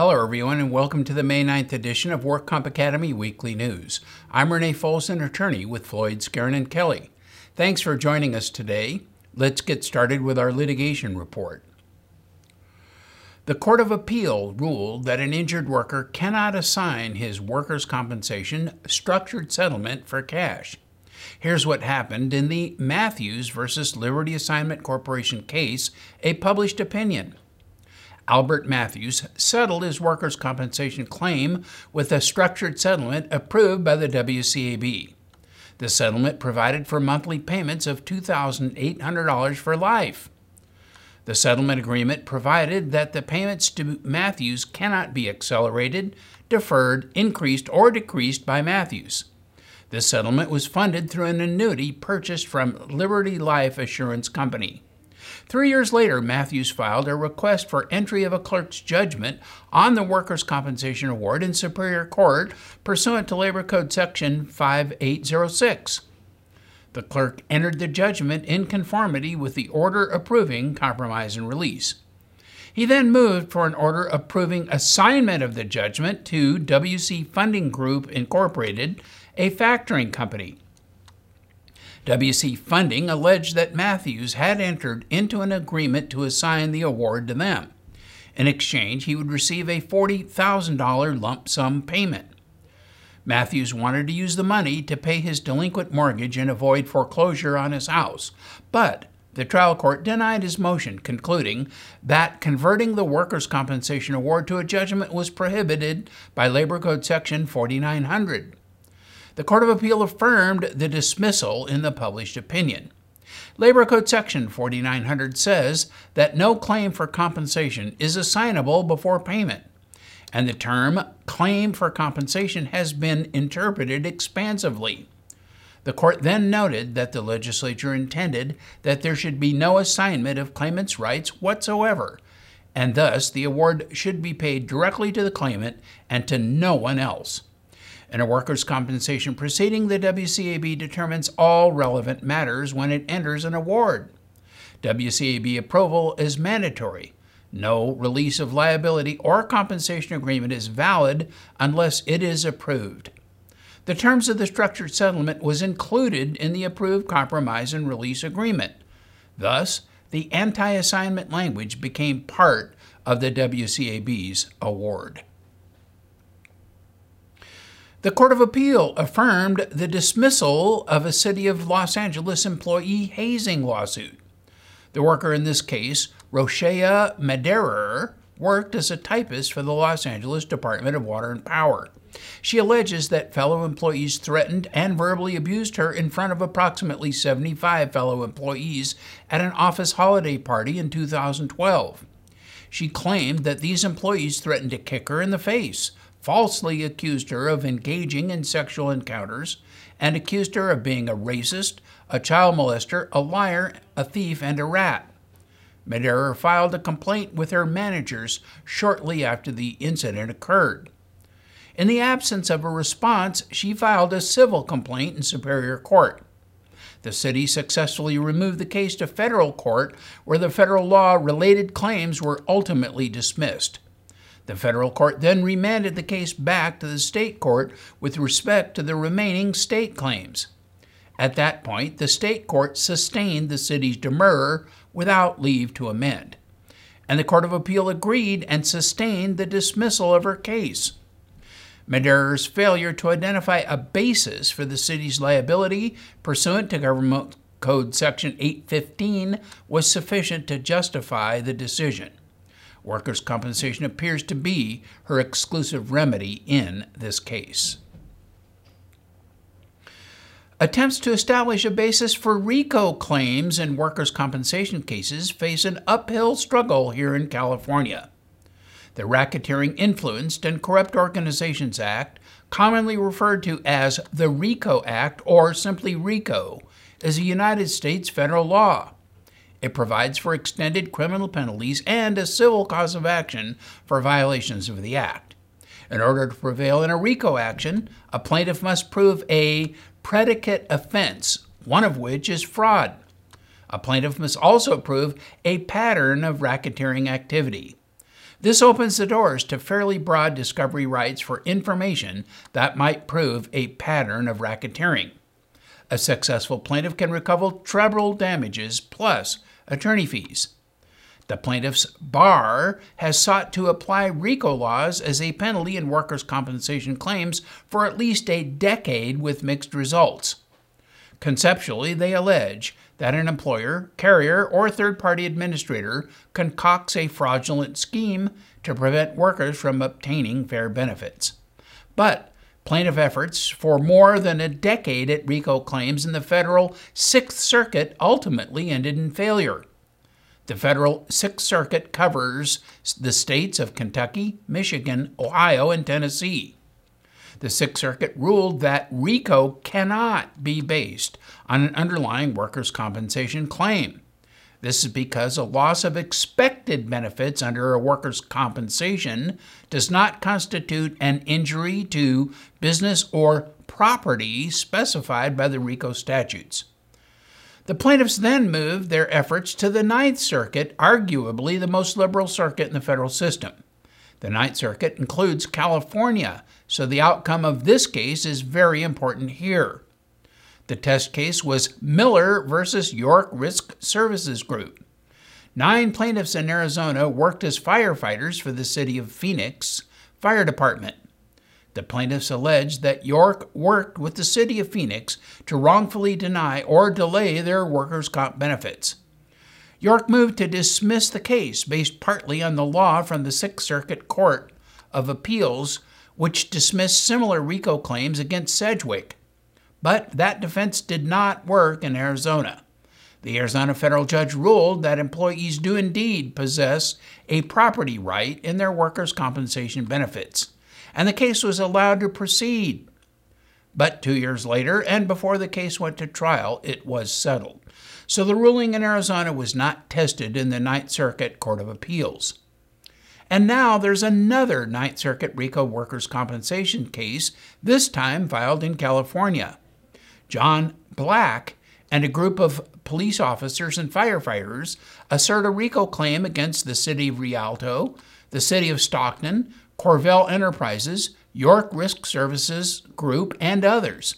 Hello, everyone, and welcome to the May 9th edition of Work Comp Academy Weekly News. I'm Renee Folsom, attorney with Floyd, Skeren, and Kelly. Thanks for joining us today. Let's get started with our litigation report. The Court of Appeal ruled that an injured worker cannot assign his workers' compensation structured settlement for cash. Here's what happened in the Matthews versus Liberty Assignment Corporation case, a published opinion. Albert Matthews settled his workers' compensation claim with a structured settlement approved by the WCAB. The settlement provided for monthly payments of $2,800 for life. The settlement agreement provided that the payments to Matthews cannot be accelerated, deferred, increased, or decreased by Matthews. This settlement was funded through an annuity purchased from Liberty Life Assurance Company. Three years later, Matthews filed a request for entry of a clerk's judgment on the workers' compensation award in Superior Court pursuant to Labor Code Section 5806. The clerk entered the judgment in conformity with the order approving compromise and release. He then moved for an order approving assignment of the judgment to WC Funding Group Incorporated, a factoring company. WC Funding alleged that Matthews had entered into an agreement to assign the award to them. In exchange, he would receive a $40,000 lump sum payment. Matthews wanted to use the money to pay his delinquent mortgage and avoid foreclosure on his house, but the trial court denied his motion, concluding that converting the workers' compensation award to a judgment was prohibited by Labor Code Section 4900 the Court of Appeal affirmed the dismissal in the published opinion. Labor Code Section 4900 says that no claim for compensation is assignable before payment, and the term claim for compensation has been interpreted expansively. The court then noted that the legislature intended that there should be no assignment of claimant's rights whatsoever, and thus the award should be paid directly to the claimant and to no one else. In a workers' compensation proceeding, the WCAB determines all relevant matters when it enters an award. WCAB approval is mandatory. No release of liability or compensation agreement is valid unless it is approved. The terms of the structured settlement was included in the approved compromise and release agreement. Thus, the anti-assignment language became part of the WCAB's award. The Court of Appeal affirmed the dismissal of a City of Los Angeles employee hazing lawsuit. The worker in this case, Roshea Maderer, worked as a typist for the Los Angeles Department of Water and Power. She alleges that fellow employees threatened and verbally abused her in front of approximately 75 fellow employees at an office holiday party in 2012. She claimed that these employees threatened to kick her in the face, falsely accused her of engaging in sexual encounters, and accused her of being a racist, a child molester, a liar, a thief, and a rat. Mederer filed a complaint with her managers shortly after the incident occurred. In the absence of a response, she filed a civil complaint in Superior Court. The city successfully removed the case to federal court, where the federal law related claims were ultimately dismissed. The federal court then remanded the case back to the state court with respect to the remaining state claims. At that point, the state court sustained the city's demurrer without leave to amend, and the Court of Appeal agreed and sustained the dismissal of her case. Mederer's failure to identify a basis for the city's liability pursuant to Government Code Section 815 was sufficient to justify the decision. Workers' compensation appears to be her exclusive remedy in this case. Attempts to establish a basis for RICO claims in workers' compensation cases face an uphill struggle here in California. The Racketeering Influenced and Corrupt Organizations Act, commonly referred to as the RICO Act or simply RICO, is a United States federal law. It provides for extended criminal penalties and a civil cause of action for violations of the Act. In order to prevail in a RICO action, a plaintiff must prove a predicate offense, one of which is fraud. A plaintiff must also prove a pattern of racketeering activity. This opens the doors to fairly broad discovery rights for information that might prove a pattern of racketeering. A successful plaintiff can recover treble damages plus attorney fees. The plaintiff's bar has sought to apply RICO laws as a penalty in workers' compensation claims for at least a decade with mixed results. Conceptually, they allege that an employer, carrier, or third party administrator concocts a fraudulent scheme to prevent workers from obtaining fair benefits. But plaintiff efforts for more than a decade at RICO claims in the federal Sixth Circuit ultimately ended in failure. The federal Sixth Circuit covers the states of Kentucky, Michigan, Ohio, and Tennessee the Sixth Circuit ruled that RICO cannot be based on an underlying workers' compensation claim. This is because a loss of expected benefits under a workers' compensation does not constitute an injury to business or property specified by the RICO statutes. The plaintiffs then moved their efforts to the Ninth Circuit, arguably the most liberal circuit in the federal system. The Ninth Circuit includes California, so the outcome of this case is very important here. The test case was Miller versus York Risk Services Group. Nine plaintiffs in Arizona worked as firefighters for the city of Phoenix Fire Department. The plaintiffs alleged that York worked with the city of Phoenix to wrongfully deny or delay their workers' comp benefits. York moved to dismiss the case based partly on the law from the Sixth Circuit Court of Appeals which dismissed similar RICO claims against Sedgwick. But that defense did not work in Arizona. The Arizona federal judge ruled that employees do indeed possess a property right in their workers' compensation benefits, and the case was allowed to proceed. But two years later, and before the case went to trial, it was settled. So the ruling in Arizona was not tested in the Ninth Circuit Court of Appeals. And now there's another Ninth Circuit RICO workers' compensation case, this time filed in California. John Black and a group of police officers and firefighters assert a RICO claim against the City of Rialto, the City of Stockton, CorVel Enterprises, York Risk Services Group, and others.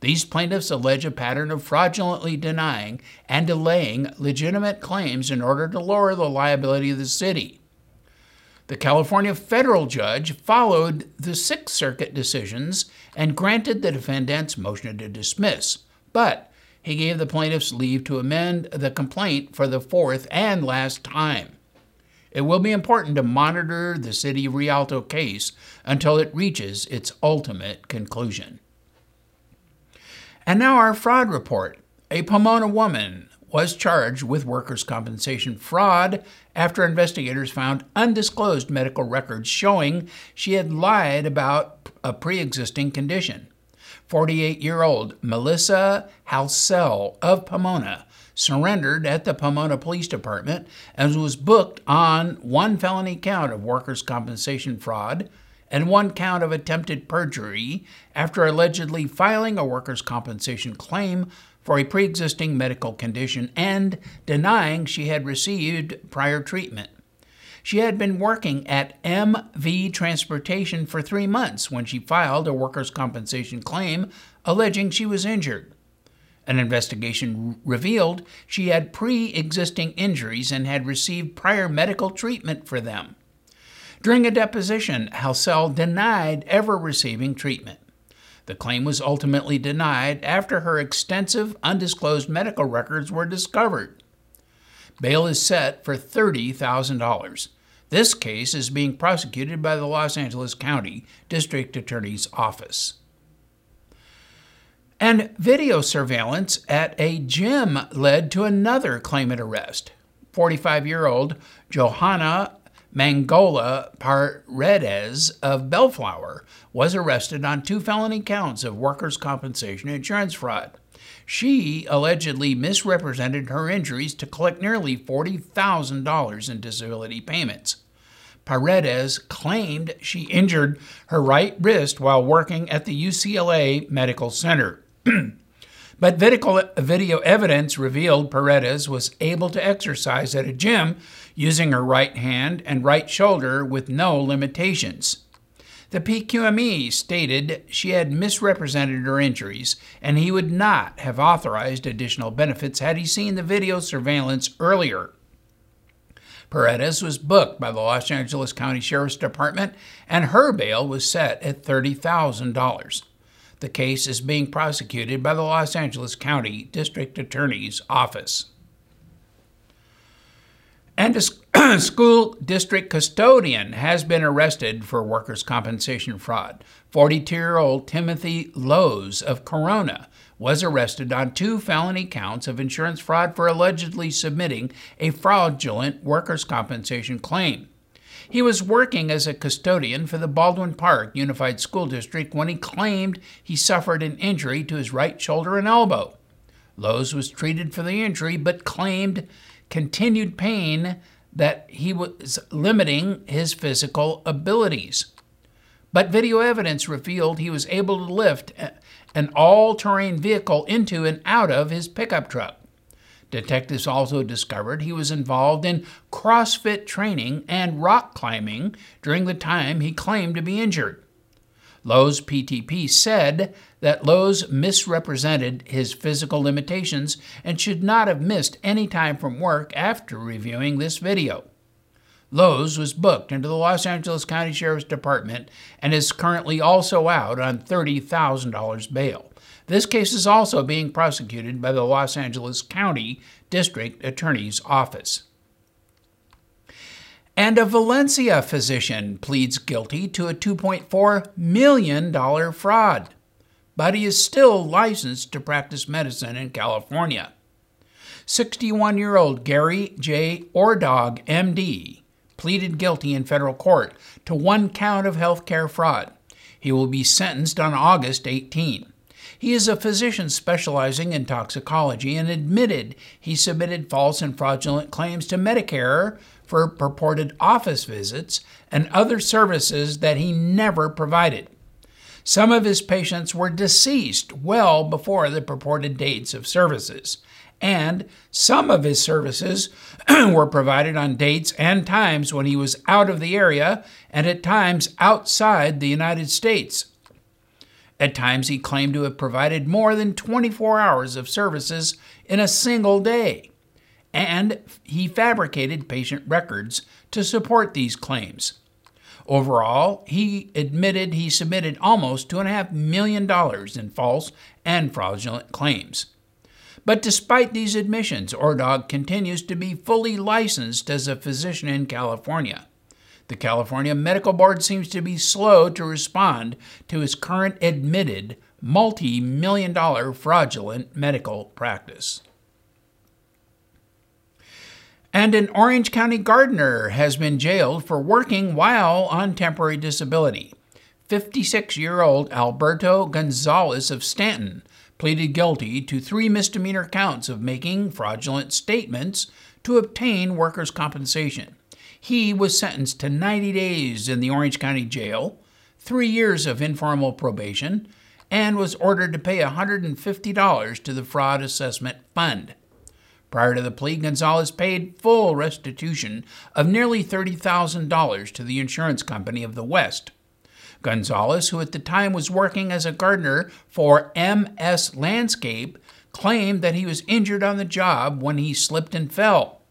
These plaintiffs allege a pattern of fraudulently denying and delaying legitimate claims in order to lower the liability of the city. The California federal judge followed the Sixth Circuit decisions and granted the defendant's motion to dismiss, but he gave the plaintiffs leave to amend the complaint for the fourth and last time. It will be important to monitor the City of Rialto case until it reaches its ultimate conclusion. And now our fraud report. A Pomona woman was charged with workers' compensation fraud after investigators found undisclosed medical records showing she had lied about a pre existing condition. 48 year old Melissa Halsell of Pomona surrendered at the Pomona Police Department and was booked on one felony count of workers' compensation fraud and one count of attempted perjury after allegedly filing a workers' compensation claim for a pre existing medical condition and denying she had received prior treatment. She had been working at MV Transportation for three months when she filed a workers' compensation claim alleging she was injured. An investigation revealed she had pre existing injuries and had received prior medical treatment for them. During a deposition, Halsell denied ever receiving treatment. The claim was ultimately denied after her extensive undisclosed medical records were discovered. Bail is set for $30,000. This case is being prosecuted by the Los Angeles County District Attorney's Office. And video surveillance at a gym led to another claimant arrest. 45 year old Johanna Mangola Paredes of Bellflower was arrested on two felony counts of workers' compensation insurance fraud. She allegedly misrepresented her injuries to collect nearly $40,000 in disability payments. Paredes claimed she injured her right wrist while working at the UCLA Medical Center. but video evidence revealed Paredes was able to exercise at a gym using her right hand and right shoulder with no limitations. The PQME stated she had misrepresented her injuries and he would not have authorized additional benefits had he seen the video surveillance earlier. Paredes was booked by the Los Angeles County Sheriff's Department and her bail was set at $30,000. The case is being prosecuted by the Los Angeles County District Attorney's Office. And a school district custodian has been arrested for workers' compensation fraud. 42 year old Timothy Lowe's of Corona was arrested on two felony counts of insurance fraud for allegedly submitting a fraudulent workers' compensation claim. He was working as a custodian for the Baldwin Park Unified School District when he claimed he suffered an injury to his right shoulder and elbow. Lowe's was treated for the injury but claimed continued pain that he was limiting his physical abilities. But video evidence revealed he was able to lift an all terrain vehicle into and out of his pickup truck. Detectives also discovered he was involved in CrossFit training and rock climbing during the time he claimed to be injured. Lowe's PTP said that Lowe's misrepresented his physical limitations and should not have missed any time from work after reviewing this video. Lowe's was booked into the Los Angeles County Sheriff's Department and is currently also out on $30,000 bail. This case is also being prosecuted by the Los Angeles County District Attorney's Office. And a Valencia physician pleads guilty to a $2.4 million fraud, but he is still licensed to practice medicine in California. 61 year old Gary J. Ordog, MD, pleaded guilty in federal court to one count of healthcare fraud. He will be sentenced on August 18. He is a physician specializing in toxicology and admitted he submitted false and fraudulent claims to Medicare for purported office visits and other services that he never provided. Some of his patients were deceased well before the purported dates of services, and some of his services were provided on dates and times when he was out of the area and at times outside the United States. At times, he claimed to have provided more than 24 hours of services in a single day, and he fabricated patient records to support these claims. Overall, he admitted he submitted almost $2.5 million in false and fraudulent claims. But despite these admissions, Ordog continues to be fully licensed as a physician in California. The California Medical Board seems to be slow to respond to his current admitted multi million dollar fraudulent medical practice. And an Orange County gardener has been jailed for working while on temporary disability. 56 year old Alberto Gonzalez of Stanton pleaded guilty to three misdemeanor counts of making fraudulent statements to obtain workers' compensation. He was sentenced to 90 days in the Orange County Jail, three years of informal probation, and was ordered to pay $150 to the Fraud Assessment Fund. Prior to the plea, Gonzalez paid full restitution of nearly $30,000 to the insurance company of the West. Gonzalez, who at the time was working as a gardener for MS Landscape, claimed that he was injured on the job when he slipped and fell.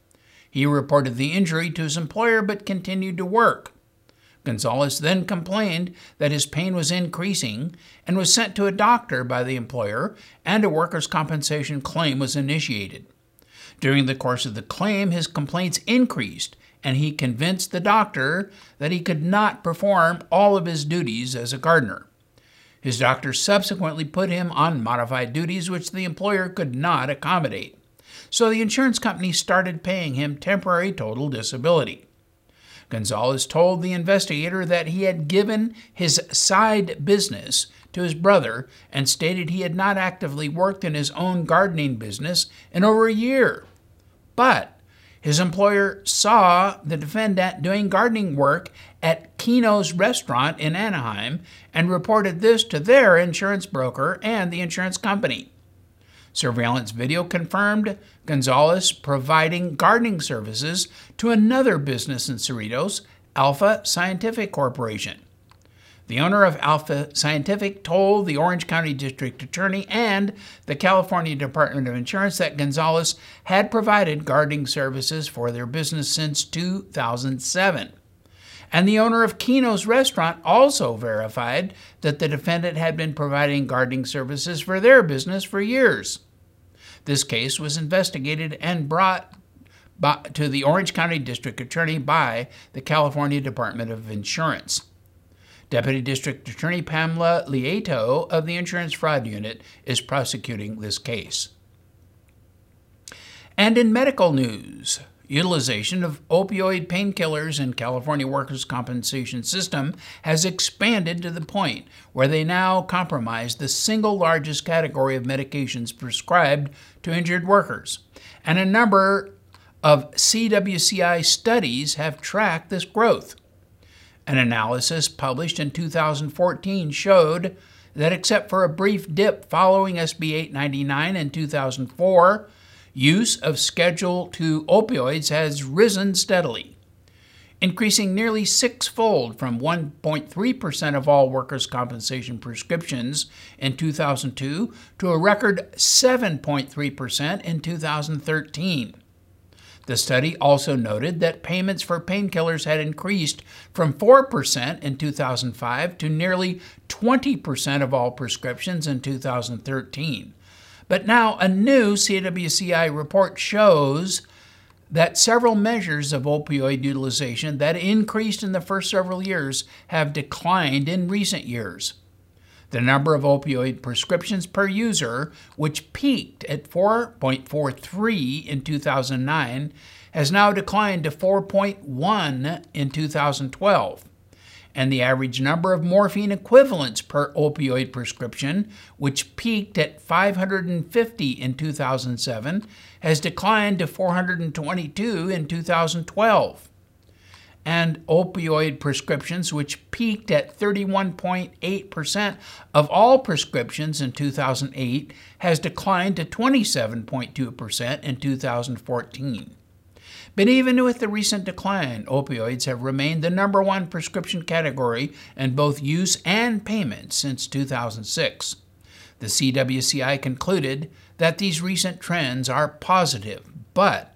He reported the injury to his employer but continued to work. Gonzalez then complained that his pain was increasing and was sent to a doctor by the employer, and a workers' compensation claim was initiated. During the course of the claim, his complaints increased, and he convinced the doctor that he could not perform all of his duties as a gardener. His doctor subsequently put him on modified duties, which the employer could not accommodate so the insurance company started paying him temporary total disability. Gonzalez told the investigator that he had given his side business to his brother and stated he had not actively worked in his own gardening business in over a year. But his employer saw the defendant doing gardening work at Kino's restaurant in Anaheim and reported this to their insurance broker and the insurance company. Surveillance video confirmed Gonzalez providing gardening services to another business in Cerritos, Alpha Scientific Corporation. The owner of Alpha Scientific told the Orange County District Attorney and the California Department of Insurance that Gonzalez had provided gardening services for their business since 2007. And the owner of Kino's restaurant also verified that the defendant had been providing gardening services for their business for years. This case was investigated and brought to the Orange County District Attorney by the California Department of Insurance. Deputy District Attorney Pamela Lieto of the Insurance Fraud Unit is prosecuting this case. And in medical news, utilization of opioid painkillers in California workers' compensation system has expanded to the point where they now compromise the single largest category of medications prescribed to injured workers. And a number of CWCI studies have tracked this growth. An analysis published in 2014 showed that except for a brief dip following SB 899 in 2004, use of Schedule II opioids has risen steadily, increasing nearly sixfold from 1.3% of all workers' compensation prescriptions in 2002 to a record 7.3% in 2013. The study also noted that payments for painkillers had increased from 4% in 2005 to nearly 20% of all prescriptions in 2013. But now a new CWCI report shows that several measures of opioid utilization that increased in the first several years have declined in recent years. The number of opioid prescriptions per user, which peaked at 4.43 in 2009, has now declined to 4.1 in 2012. And the average number of morphine equivalents per opioid prescription, which peaked at 550 in 2007, has declined to 422 in 2012 and opioid prescriptions, which peaked at 31.8% of all prescriptions in 2008, has declined to 27.2% in 2014. But even with the recent decline, opioids have remained the number one prescription category in both use and payment since 2006. The CWCI concluded that these recent trends are positive, but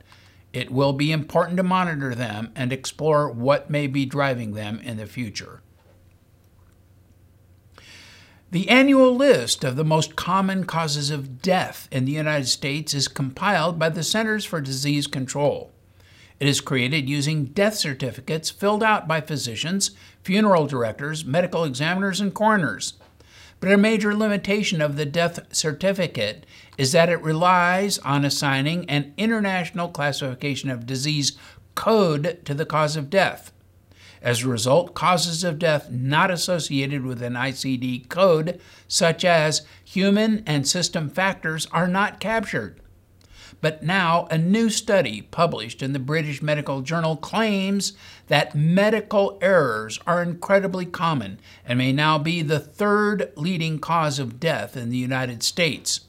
it will be important to monitor them and explore what may be driving them in the future. The annual list of the most common causes of death in the United States is compiled by the Centers for Disease Control. It is created using death certificates filled out by physicians, funeral directors, medical examiners, and coroners. But a major limitation of the death certificate is that it relies on assigning an international classification of disease code to the cause of death. As a result, causes of death not associated with an ICD code, such as human and system factors, are not captured. But now, a new study published in the British Medical Journal claims that medical errors are incredibly common and may now be the third leading cause of death in the United States.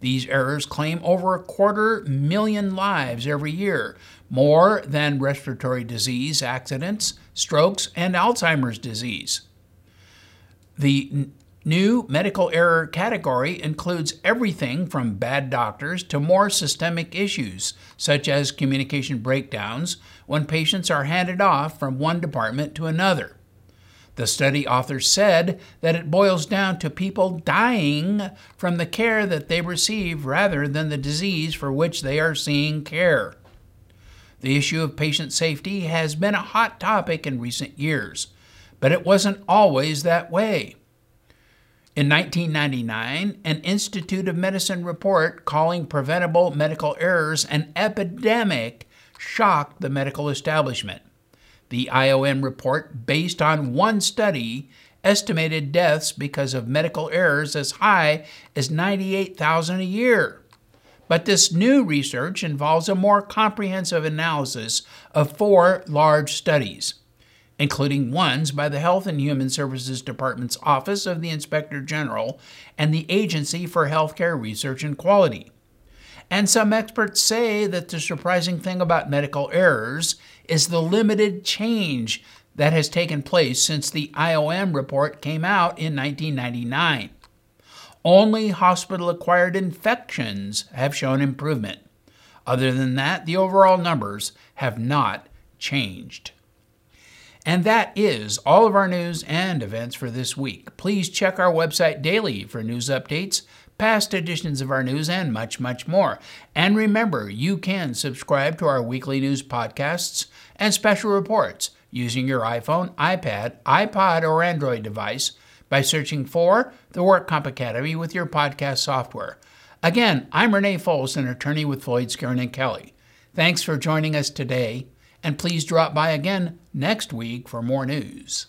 These errors claim over a quarter million lives every year, more than respiratory disease accidents, strokes, and Alzheimer's disease. The new medical error category includes everything from bad doctors to more systemic issues, such as communication breakdowns when patients are handed off from one department to another. The study authors said that it boils down to people dying from the care that they receive rather than the disease for which they are seeing care. The issue of patient safety has been a hot topic in recent years, but it wasn't always that way. In 1999, an Institute of Medicine report calling preventable medical errors an epidemic shocked the medical establishment. The IOM report, based on one study, estimated deaths because of medical errors as high as 98,000 a year. But this new research involves a more comprehensive analysis of four large studies. Including ones by the Health and Human Services Department's Office of the Inspector General and the Agency for Healthcare Research and Quality. And some experts say that the surprising thing about medical errors is the limited change that has taken place since the IOM report came out in 1999. Only hospital acquired infections have shown improvement. Other than that, the overall numbers have not changed. And that is all of our news and events for this week. Please check our website daily for news updates, past editions of our news, and much, much more. And remember, you can subscribe to our weekly news podcasts and special reports using your iPhone, iPad, iPod, or Android device by searching for the WorkComp Academy with your podcast software. Again, I'm Renee Foles, an attorney with Floyd Skeren and Kelly. Thanks for joining us today, and please drop by again next week for more news.